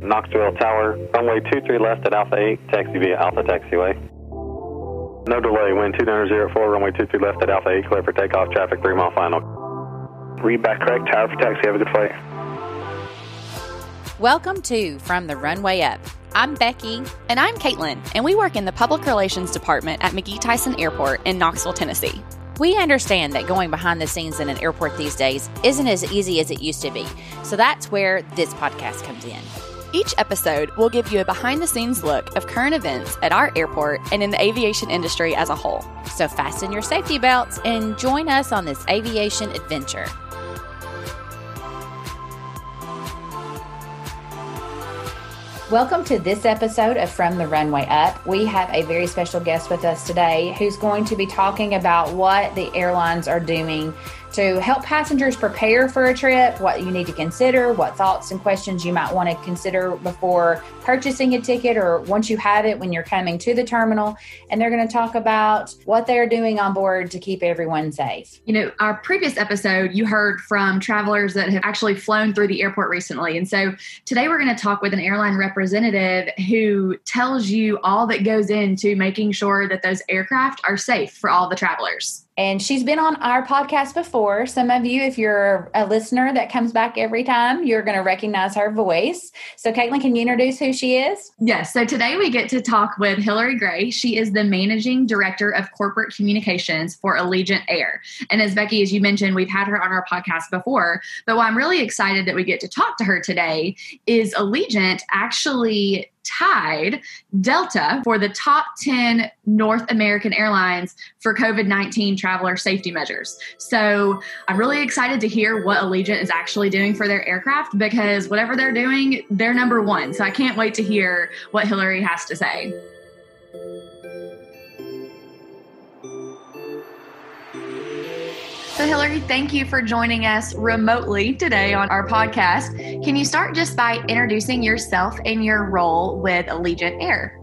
Knoxville Tower, runway 23 left at Alpha 8, taxi via Alpha Taxiway. No delay, wind 2904, runway 23 left at Alpha 8, clear for takeoff, traffic 3 mile final. Read back correct, tower for taxi, have a good flight. Welcome to From the Runway Up. I'm Becky. And I'm Caitlin, and we work in the Public Relations Department at McGhee Tyson Airport in Knoxville, Tennessee. We understand that going behind the scenes in an airport these days isn't as easy as it used to be, so that's where this podcast comes in. Each episode will give you a behind the scenes look of current events at our airport and in the aviation industry as a whole. So fasten your safety belts and join us on this aviation adventure. Welcome to this episode of From the Runway Up. We have a very special guest with us today who's going to be talking about what the airlines are doing to help passengers prepare for a trip, what you need to consider, what thoughts and questions you might want to consider before purchasing a ticket or once you have it when you're coming to the terminal. And they're going to talk about what they're doing on board to keep everyone safe. You know, our previous episode, you heard from travelers that have actually flown through the airport recently. And so today we're going to talk with an airline representative who tells you all that goes into making sure that those aircraft are safe for all the travelers. And she's been on our podcast before. Some of you, if you're a listener that comes back every time, you're going to recognize her voice. So, Caitlin, can you introduce who she is? Yes. So, today we get to talk with Hillary Gray. She is the managing director of corporate communications for Allegiant Air. And as Becky, as you mentioned, we've had her on our podcast before. But why I'm really excited that we get to talk to her today is Allegiant actually tied Delta for the top 10 North American airlines for COVID 19 traveler safety measures. So I'm really excited to hear what Allegiant is actually doing for their aircraft because whatever they're doing, they're number one. So I can't wait to hear what Hillary has to say. So, Hillary, thank you for joining us remotely today on our podcast. Can you start just by introducing yourself and your role with Allegiant Air?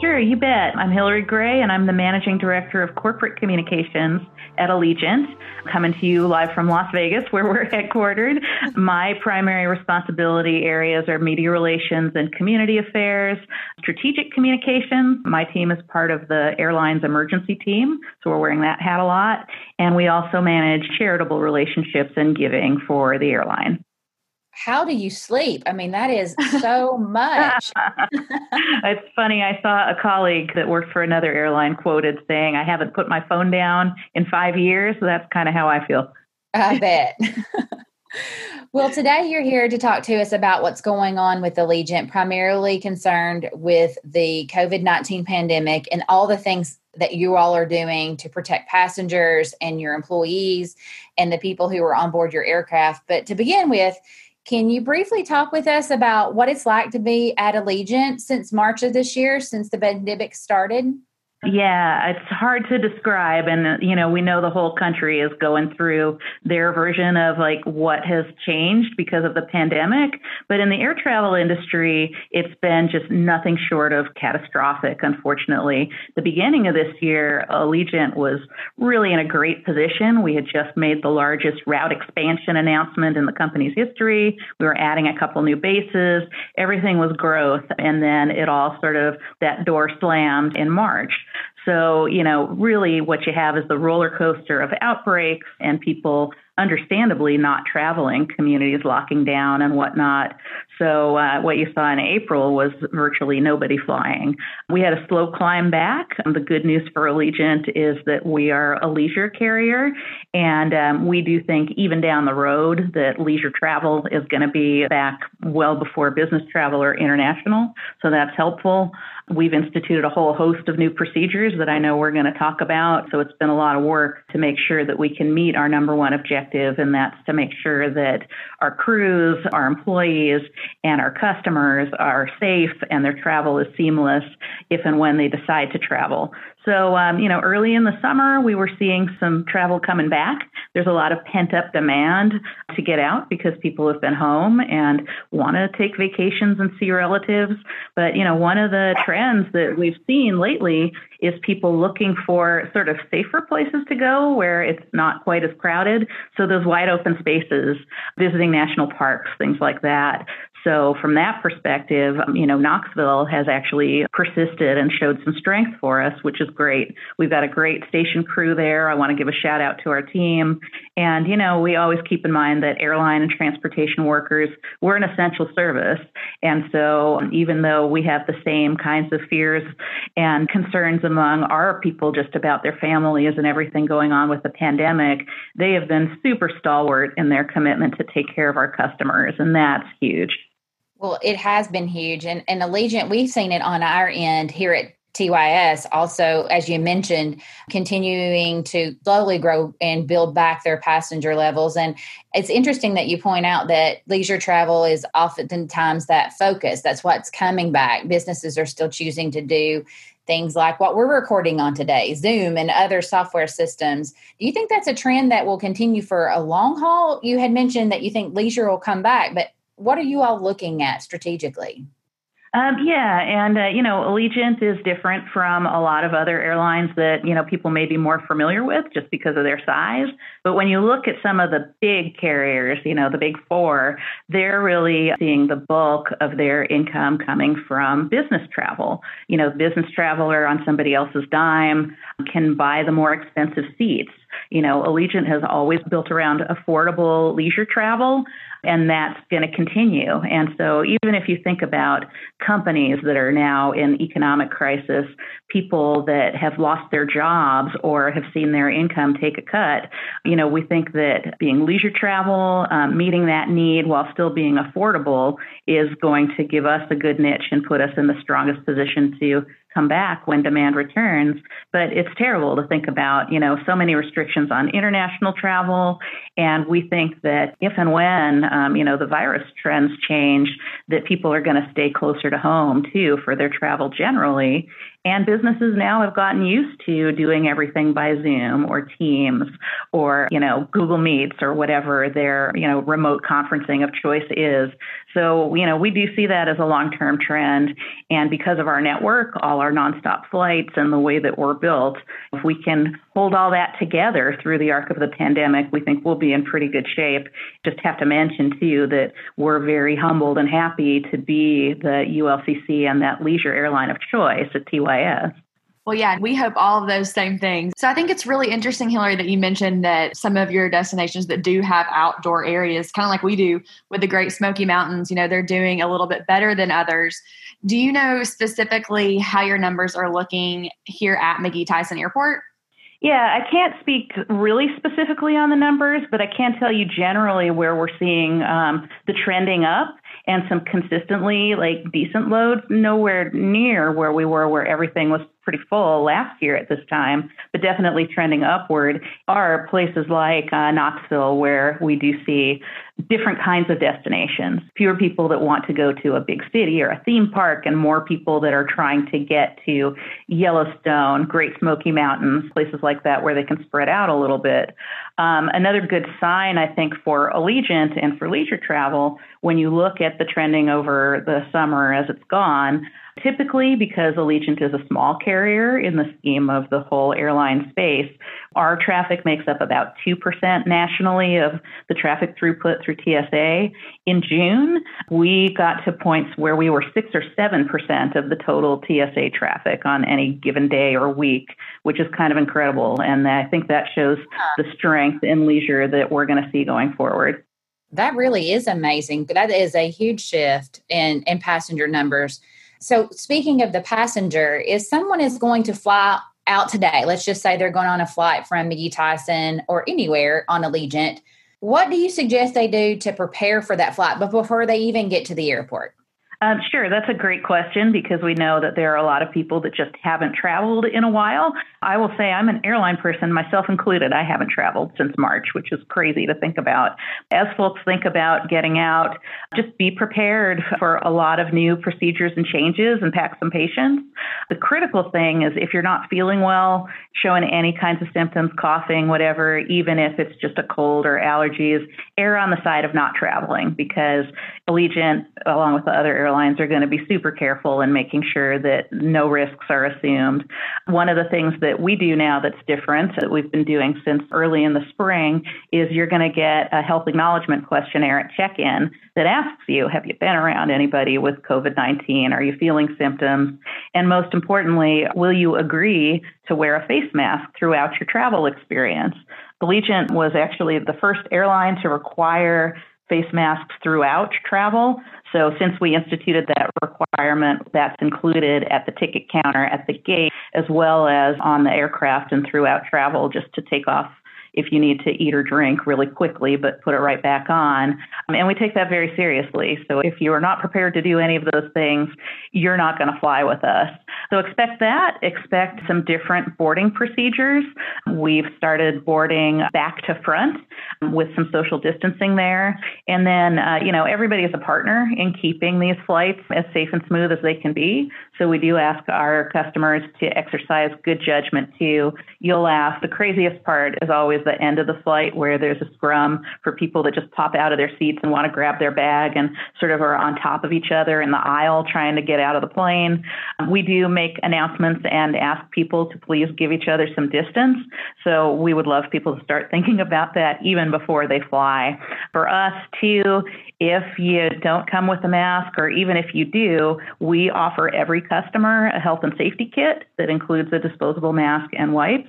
Sure, you bet. I'm Hillary Gray, and I'm the Managing Director of Corporate Communications at Allegiant. Coming to you live from Las Vegas, where we're headquartered. My primary responsibility areas are media relations and community affairs, strategic communications. My team is part of the airline's emergency team, so we're wearing that hat a lot. And we also manage charitable relationships and giving for the airline how do you sleep? I mean, that is so much. it's funny. I saw a colleague that worked for another airline quoted saying, I haven't put my phone down in five years. So that's kind of how I feel. I bet. well, today you're here to talk to us about what's going on with Allegiant, primarily concerned with the COVID 19 pandemic and all the things that you all are doing to protect passengers and your employees and the people who are on board your aircraft. But to begin with, can you briefly talk with us about what it's like to be at Allegiant since March of this year, since the pandemic started? Yeah, it's hard to describe. And, uh, you know, we know the whole country is going through their version of like what has changed because of the pandemic. But in the air travel industry, it's been just nothing short of catastrophic, unfortunately. The beginning of this year, Allegiant was really in a great position. We had just made the largest route expansion announcement in the company's history. We were adding a couple new bases. Everything was growth. And then it all sort of, that door slammed in March. So, you know, really what you have is the roller coaster of outbreaks and people understandably not traveling, communities locking down and whatnot. So, uh, what you saw in April was virtually nobody flying. We had a slow climb back. The good news for Allegiant is that we are a leisure carrier, and um, we do think even down the road that leisure travel is going to be back well before business travel or international. So, that's helpful. We've instituted a whole host of new procedures that I know we're going to talk about. So it's been a lot of work to make sure that we can meet our number one objective, and that's to make sure that our crews, our employees, and our customers are safe and their travel is seamless if and when they decide to travel. So, um, you know, early in the summer, we were seeing some travel coming back. There's a lot of pent up demand to get out because people have been home and want to take vacations and see relatives. But, you know, one of the trends that we've seen lately is people looking for sort of safer places to go where it's not quite as crowded. So, those wide open spaces, visiting national parks, things like that. So from that perspective, um, you know, Knoxville has actually persisted and showed some strength for us, which is great. We've got a great station crew there. I want to give a shout out to our team. And, you know, we always keep in mind that airline and transportation workers, we're an essential service. And so even though we have the same kinds of fears and concerns among our people just about their families and everything going on with the pandemic, they have been super stalwart in their commitment to take care of our customers. And that's huge. Well, it has been huge. And, and Allegiant, we've seen it on our end here at TYS also, as you mentioned, continuing to slowly grow and build back their passenger levels. And it's interesting that you point out that leisure travel is oftentimes that focus. That's what's coming back. Businesses are still choosing to do things like what we're recording on today, Zoom and other software systems. Do you think that's a trend that will continue for a long haul? You had mentioned that you think leisure will come back, but what are you all looking at strategically? Um, yeah, and uh, you know, Allegiant is different from a lot of other airlines that you know people may be more familiar with just because of their size. But when you look at some of the big carriers, you know, the big four, they're really seeing the bulk of their income coming from business travel. You know, business traveler on somebody else's dime can buy the more expensive seats. You know, Allegiant has always built around affordable leisure travel and that's going to continue. And so, even if you think about companies that are now in economic crisis, people that have lost their jobs or have seen their income take a cut, you know, we think that being leisure travel, um, meeting that need while still being affordable is going to give us a good niche and put us in the strongest position to come back when demand returns. But it's terrible to think about, you know, so many restrictions on international travel. And we think that if and when, um, you know, the virus trends change, that people are going to stay closer to home too for their travel generally. And businesses now have gotten used to doing everything by Zoom or Teams or, you know, Google Meets or whatever their, you know, remote conferencing of choice is. So, you know, we do see that as a long term trend. And because of our network, all our nonstop flights and the way that we're built, if we can hold all that together through the arc of the pandemic, we think we'll be in pretty good shape. Just have to mention, too, that we're very humbled and happy to be the ULCC and that leisure airline of choice at Well, yeah, we hope all of those same things. So I think it's really interesting, Hillary, that you mentioned that some of your destinations that do have outdoor areas, kind of like we do with the Great Smoky Mountains, you know, they're doing a little bit better than others. Do you know specifically how your numbers are looking here at McGhee Tyson Airport? Yeah, I can't speak really specifically on the numbers, but I can tell you generally where we're seeing um, the trending up and some consistently like decent loads, nowhere near where we were where everything was pretty full last year at this time, but definitely trending upward, are places like uh, Knoxville, where we do see different kinds of destinations. Fewer people that want to go to a big city or a theme park, and more people that are trying to get to Yellowstone, Great Smoky Mountains, places like that where they can spread out a little bit. Um, another good sign, I think, for Allegiant and for leisure travel, when you look at the trending over the summer as it's gone, Typically, because Allegiant is a small carrier in the scheme of the whole airline space, our traffic makes up about 2% nationally of the traffic throughput through TSA. In June, we got to points where we were 6 or 7% of the total TSA traffic on any given day or week, which is kind of incredible. And I think that shows the strength in leisure that we're going to see going forward. That really is amazing. That is a huge shift in, in passenger numbers. So, speaking of the passenger, if someone is going to fly out today, let's just say they're going on a flight from McGhee Tyson or anywhere on Allegiant, what do you suggest they do to prepare for that flight but before they even get to the airport? Um, sure, that's a great question because we know that there are a lot of people that just haven't traveled in a while. I will say I'm an airline person, myself included. I haven't traveled since March, which is crazy to think about. As folks think about getting out, just be prepared for a lot of new procedures and changes and pack some patience. The critical thing is if you're not feeling well, showing any kinds of symptoms, coughing, whatever, even if it's just a cold or allergies, err on the side of not traveling because Allegiant, along with the other airlines, airlines are going to be super careful in making sure that no risks are assumed. One of the things that we do now that's different that we've been doing since early in the spring is you're going to get a health acknowledgement questionnaire at check in that asks you Have you been around anybody with COVID 19? Are you feeling symptoms? And most importantly, will you agree to wear a face mask throughout your travel experience? Allegiant was actually the first airline to require face masks throughout travel. So since we instituted that requirement, that's included at the ticket counter at the gate, as well as on the aircraft and throughout travel, just to take off if you need to eat or drink really quickly, but put it right back on. Um, and we take that very seriously. So if you are not prepared to do any of those things, you're not going to fly with us. So expect that. Expect some different boarding procedures. We've started boarding back to front with some social distancing there. And then, uh, you know, everybody is a partner in keeping these flights as safe and smooth as they can be. So we do ask our customers to exercise good judgment too. You'll laugh. The craziest part is always the end of the flight where there's a scrum for people that just pop out of their seats and want to grab their bag and sort of are on top of each other in the aisle trying to get out of the plane. We do make announcements and ask people to please give each other some distance. So we would love people to start thinking about that even before they fly. For us too, if you don't come with a mask or even if you do, we offer every customer a health and safety kit that includes a disposable mask and wipes.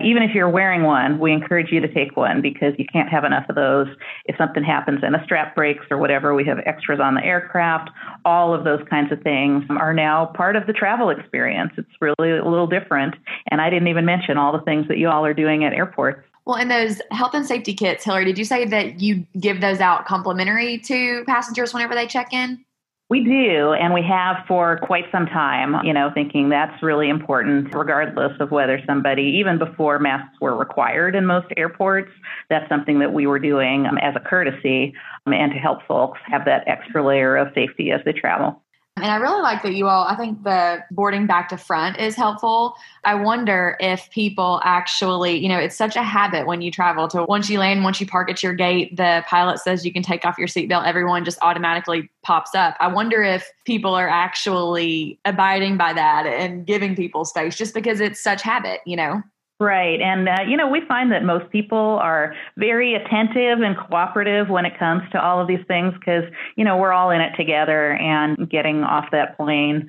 Even if you're wearing one, we encourage you to take one because you can't have enough of those. If something happens and a strap breaks or whatever, we have extras on the aircraft. All of those kinds of things are now part of the travel experience. It's really a little different. And I didn't even mention all the things that you all are doing at airports. Well, and those health and safety kits, Hillary, did you say that you give those out complimentary to passengers whenever they check in? We do, and we have for quite some time, you know, thinking that's really important, regardless of whether somebody, even before masks were required in most airports, that's something that we were doing um, as a courtesy um, and to help folks have that extra layer of safety as they travel. And I really like that you all, I think the boarding back to front is helpful. I wonder if people actually, you know, it's such a habit when you travel to once you land, once you park at your gate, the pilot says you can take off your seatbelt, everyone just automatically pops up. I wonder if people are actually abiding by that and giving people space just because it's such habit, you know? Right. And, uh, you know, we find that most people are very attentive and cooperative when it comes to all of these things because, you know, we're all in it together and getting off that plane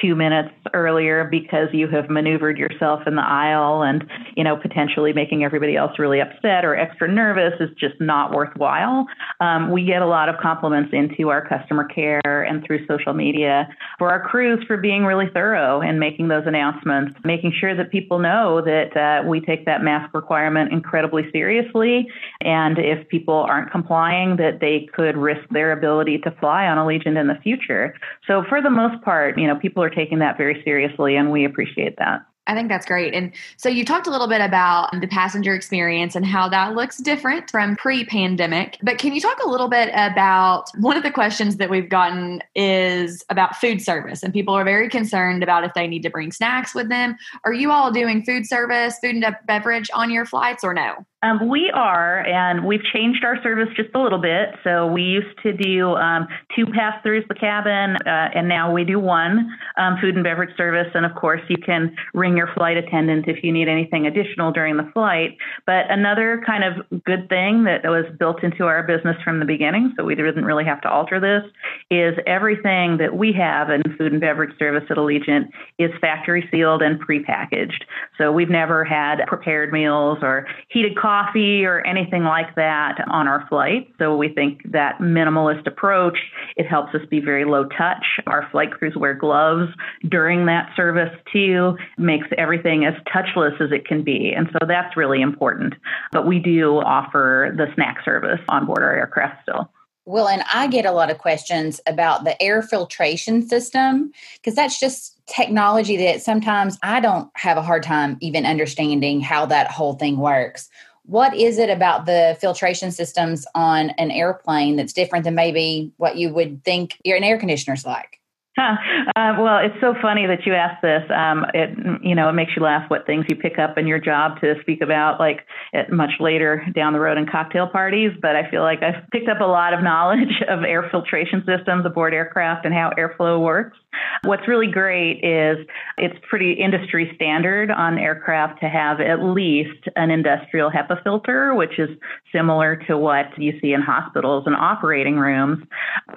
two minutes earlier because you have maneuvered yourself in the aisle and you know potentially making everybody else really upset or extra nervous is just not worthwhile. Um, we get a lot of compliments into our customer care and through social media for our crews for being really thorough and making those announcements making sure that people know that uh, we take that mask requirement incredibly seriously. And if people aren't complying that they could risk their ability to fly on Allegiant in the future. So for the most part you know people people are taking that very seriously, and we appreciate that. I think that's great. And so you talked a little bit about the passenger experience and how that looks different from pre pandemic. But can you talk a little bit about one of the questions that we've gotten is about food service? And people are very concerned about if they need to bring snacks with them. Are you all doing food service, food and beverage on your flights or no? Um, we are, and we've changed our service just a little bit. So we used to do um, two pass throughs the cabin, uh, and now we do one um, food and beverage service. And of course, you can ring your flight attendant if you need anything additional during the flight. But another kind of good thing that was built into our business from the beginning, so we didn't really have to alter this, is everything that we have in food and beverage service at Allegiant is factory sealed and prepackaged. So we've never had prepared meals or heated coffee coffee or anything like that on our flight. So we think that minimalist approach, it helps us be very low touch. Our flight crews wear gloves during that service too, makes everything as touchless as it can be. And so that's really important. But we do offer the snack service on board our aircraft still. Well, and I get a lot of questions about the air filtration system because that's just technology that sometimes I don't have a hard time even understanding how that whole thing works what is it about the filtration systems on an airplane that's different than maybe what you would think an air conditioner's like? Huh. Uh, well, it's so funny that you asked this. Um, it you know it makes you laugh what things you pick up in your job to speak about like much later down the road in cocktail parties. But I feel like I've picked up a lot of knowledge of air filtration systems aboard aircraft and how airflow works. What's really great is it's pretty industry standard on aircraft to have at least an industrial HEPA filter, which is similar to what you see in hospitals and operating rooms.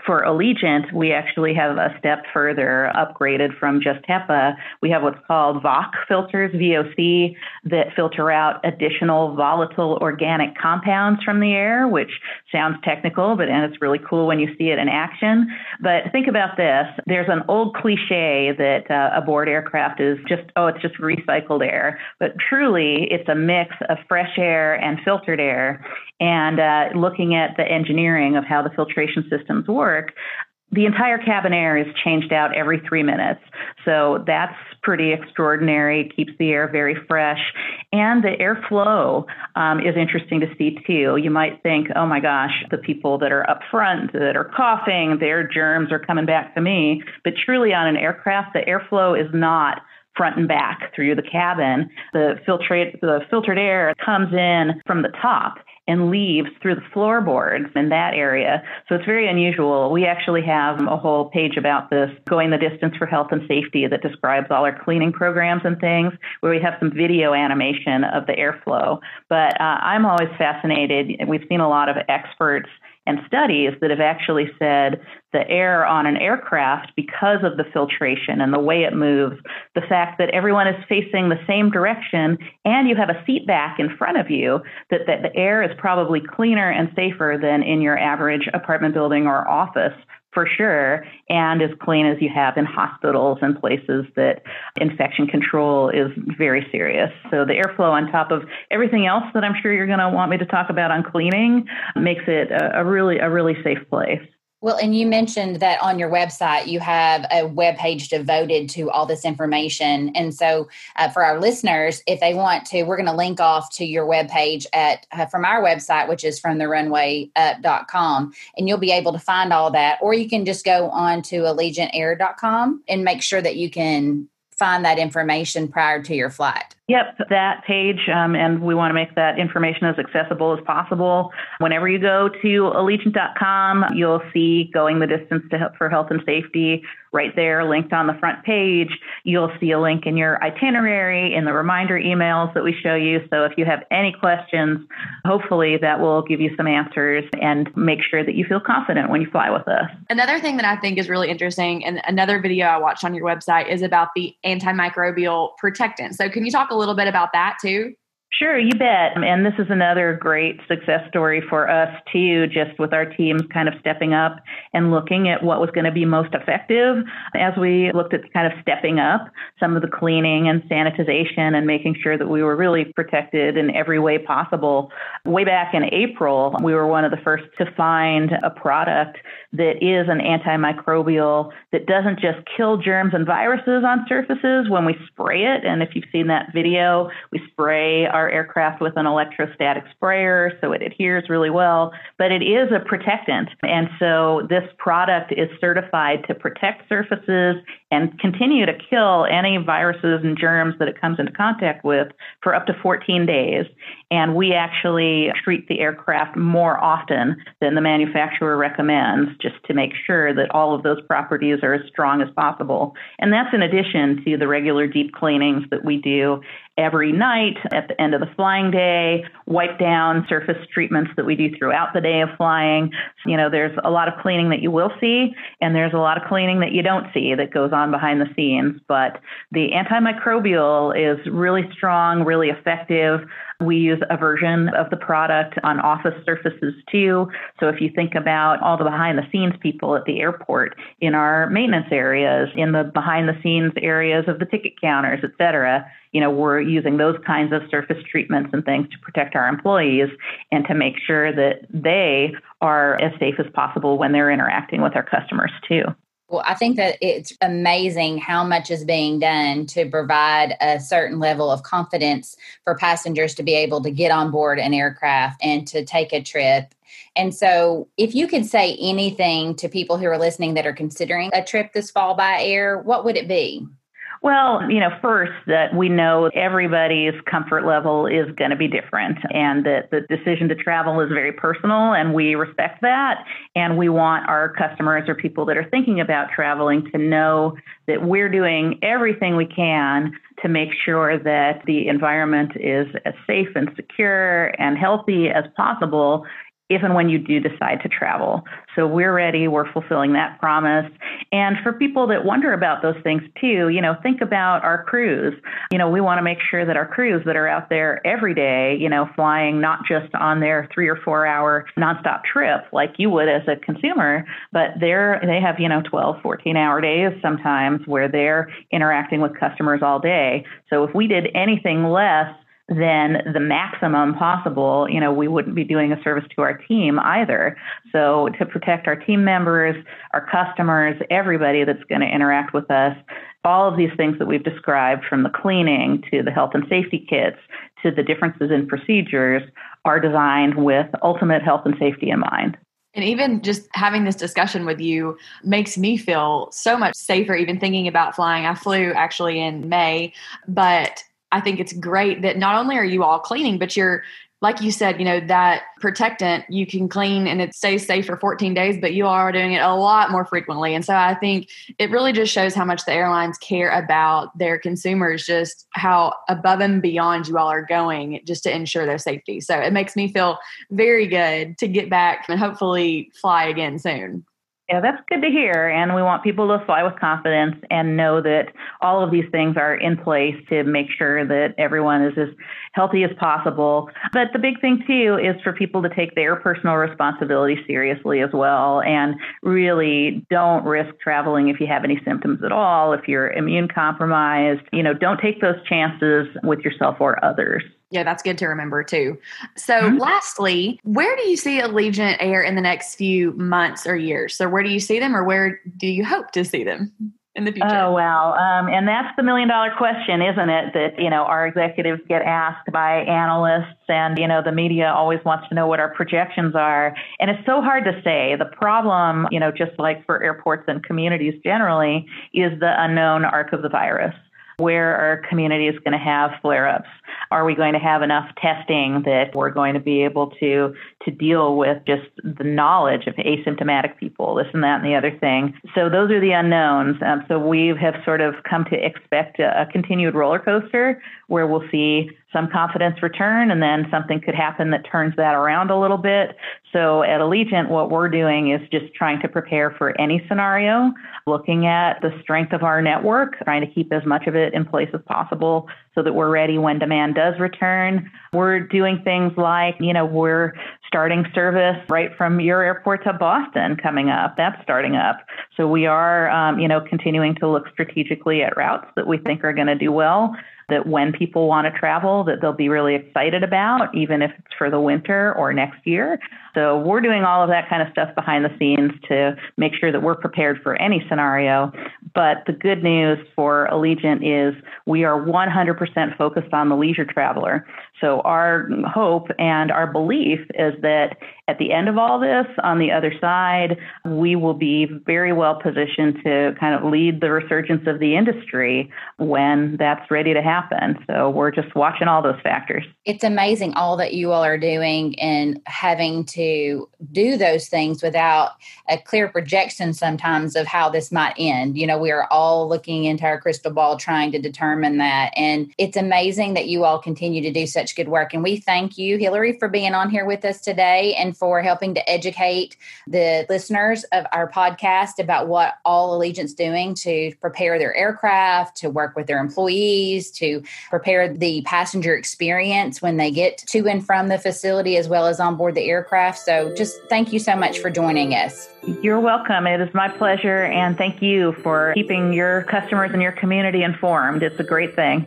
For Allegiant, we actually have a step further upgraded from just HEPA. We have what's called VOC filters, VOC, that filter out additional volatile organic compounds from the air, which sounds technical, but and it's really cool when you see it in action. But think about this. There's an old old cliche that uh, aboard aircraft is just, oh, it's just recycled air. But truly, it's a mix of fresh air and filtered air. And uh, looking at the engineering of how the filtration systems work, the entire cabin air is changed out every three minutes. So that's pretty extraordinary, keeps the air very fresh. And the airflow um, is interesting to see too. You might think, oh my gosh, the people that are up front that are coughing, their germs are coming back to me. But truly on an aircraft, the airflow is not front and back through the cabin. The filtrate the filtered air comes in from the top and leaves through the floorboards in that area. So it's very unusual. We actually have a whole page about this, going the distance for health and safety, that describes all our cleaning programs and things, where we have some video animation of the airflow. But uh, I'm always fascinated. We've seen a lot of experts and studies that have actually said the air on an aircraft, because of the filtration and the way it moves, the fact that everyone is facing the same direction and you have a seat back in front of you, that, that the air is probably cleaner and safer than in your average apartment building or office for sure, and as clean as you have in hospitals and places that infection control is very serious. So the airflow on top of everything else that I'm sure you're going to want me to talk about on cleaning makes it a, a really a really safe place. Well, and you mentioned that on your website you have a web page devoted to all this information. And so, uh, for our listeners, if they want to, we're going to link off to your web page at uh, from our website, which is from the runwayup.com, and you'll be able to find all that. Or you can just go on to allegiantair.com and make sure that you can find that information prior to your flight. Yep, that page, um, and we want to make that information as accessible as possible. Whenever you go to allegiant.com, you'll see going the distance to help for health and safety right there, linked on the front page. You'll see a link in your itinerary in the reminder emails that we show you. So if you have any questions, hopefully that will give you some answers and make sure that you feel confident when you fly with us. Another thing that I think is really interesting, and another video I watched on your website is about the antimicrobial protectant. So can you talk a little bit about that too? Sure, you bet. And this is another great success story for us too, just with our teams kind of stepping up and looking at what was going to be most effective as we looked at kind of stepping up some of the cleaning and sanitization and making sure that we were really protected in every way possible. Way back in April, we were one of the first to find a product that is an antimicrobial that doesn't just kill germs and viruses on surfaces when we spray it. And if you've seen that video, we spray our aircraft with an electrostatic sprayer so it adheres really well, but it is a protectant. And so this product is certified to protect surfaces and continue to kill any viruses and germs that it comes into contact with for up to 14 days. And we actually treat the aircraft more often than the manufacturer recommends just to make sure that all of those properties are as strong as possible. And that's in addition to the regular deep cleanings that we do every night at the end of the flying day, wipe down surface treatments that we do throughout the day of flying. You know, there's a lot of cleaning that you will see, and there's a lot of cleaning that you don't see that goes on behind the scenes. But the antimicrobial is really strong, really effective. We use a version of the product on office surfaces too. So if you think about all the behind the scenes people at the airport, in our maintenance areas, in the behind the scenes areas of the ticket counters, et cetera, you know, we're using those kinds of surface treatments and things to protect our employees and to make sure that they are as safe as possible when they're interacting with our customers too. Well, I think that it's amazing how much is being done to provide a certain level of confidence for passengers to be able to get on board an aircraft and to take a trip And so, if you could say anything to people who are listening that are considering a trip this fall by air, what would it be? Well, you know, first that we know everybody's comfort level is going to be different and that the decision to travel is very personal and we respect that. And we want our customers or people that are thinking about traveling to know that we're doing everything we can to make sure that the environment is as safe and secure and healthy as possible if and when you do decide to travel. So we're ready, we're fulfilling that promise. And for people that wonder about those things too, you know, think about our crews. You know, we want to make sure that our crews that are out there every day, you know, flying not just on their 3 or 4 hour nonstop trip like you would as a consumer, but they're they have, you know, 12, 14 hour days sometimes where they're interacting with customers all day. So if we did anything less than the maximum possible, you know, we wouldn't be doing a service to our team either. So to protect our team members, our customers, everybody that's going to interact with us, all of these things that we've described from the cleaning to the health and safety kits to the differences in procedures are designed with ultimate health and safety in mind. And even just having this discussion with you makes me feel so much safer, even thinking about flying. I flew actually in May, but I think it's great that not only are you all cleaning, but you're like you said, you know, that protectant you can clean and it stays safe for 14 days, but you are doing it a lot more frequently. And so I think it really just shows how much the airlines care about their consumers, just how above and beyond you all are going just to ensure their safety. So it makes me feel very good to get back and hopefully fly again soon. Yeah, that's good to hear. And we want people to fly with confidence and know that all of these things are in place to make sure that everyone is as healthy as possible. But the big thing, too, is for people to take their personal responsibility seriously as well and really don't risk traveling if you have any symptoms at all, if you're immune compromised. You know, don't take those chances with yourself or others. Yeah, that's good to remember too. So, mm-hmm. lastly, where do you see Allegiant Air in the next few months or years? So, where do you see them, or where do you hope to see them? in the future? Oh wow, um, and that's the million dollar question, isn't it? That you know our executives get asked by analysts, and you know the media always wants to know what our projections are, and it's so hard to say. The problem, you know, just like for airports and communities generally, is the unknown arc of the virus where are communities going to have flare ups? Are we going to have enough testing that we're going to be able to to deal with just the knowledge of asymptomatic people, this and that and the other thing? So those are the unknowns. Um, so we have sort of come to expect a, a continued roller coaster where we'll see some confidence return and then something could happen that turns that around a little bit. So at Allegiant, what we're doing is just trying to prepare for any scenario, looking at the strength of our network, trying to keep as much of it in place as possible so that we're ready when demand does return. We're doing things like, you know, we're starting service right from your airport to Boston coming up. That's starting up. So we are, um, you know, continuing to look strategically at routes that we think are going to do well that when people want to travel that they'll be really excited about even if it's for the winter or next year. So we're doing all of that kind of stuff behind the scenes to make sure that we're prepared for any scenario. But the good news for allegiant is we are 100% focused on the leisure traveler so our hope and our belief is that at the end of all this, on the other side, we will be very well positioned to kind of lead the resurgence of the industry when that's ready to happen. So we're just watching all those factors. It's amazing all that you all are doing and having to do those things without a clear projection sometimes of how this might end. You know, we are all looking into our crystal ball trying to determine that. And it's amazing that you all continue to do such good work. And we thank you, Hillary, for being on here with us today and for helping to educate the listeners of our podcast about what all Allegiant's doing to prepare their aircraft, to work with their employees, to prepare the passenger experience when they get to and from the facility as well as on board the aircraft. So just thank you so much for joining us. You're welcome. It is my pleasure. And thank you for keeping your customers and your community informed. It's a great thing.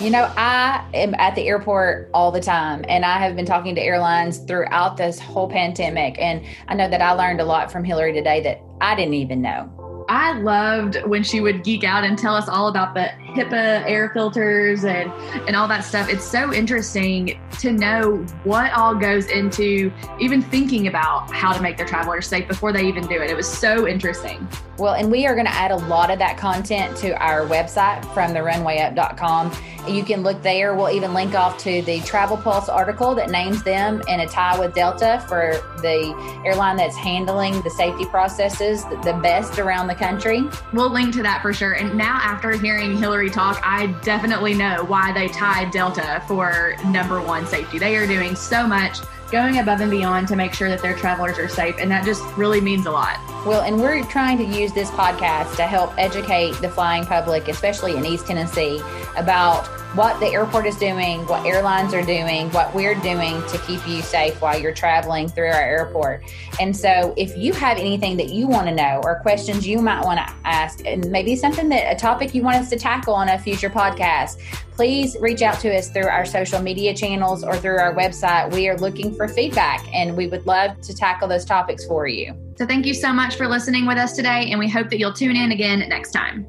You know, I am at the airport all the time, and I have been talking to airlines throughout this whole pandemic. And I know that I learned a lot from Hillary today that I didn't even know. I loved when she would geek out and tell us all about the HEPA air filters and and all that stuff. It's so interesting to know what all goes into even thinking about how to make their travelers safe before they even do it. It was so interesting. Well, and we are going to add a lot of that content to our website from the runwayup.com. You can look there. We'll even link off to the Travel Pulse article that names them in a tie with Delta for the airline that's handling the safety processes the best around the country. We'll link to that for sure. And now, after hearing Hillary talk, I definitely know why they tied Delta for number one safety. They are doing so much going above and beyond to make sure that their travelers are safe. And that just really means a lot. Well, and we're trying to use this podcast to help educate the flying public, especially in East Tennessee, about what the airport is doing, what airlines are doing, what we're doing to keep you safe while you're traveling through our airport. And so, if you have anything that you want to know or questions you might want to ask, and maybe something that a topic you want us to tackle on a future podcast, please reach out to us through our social media channels or through our website. We are looking for feedback and we would love to tackle those topics for you. So, thank you so much for listening with us today, and we hope that you'll tune in again next time.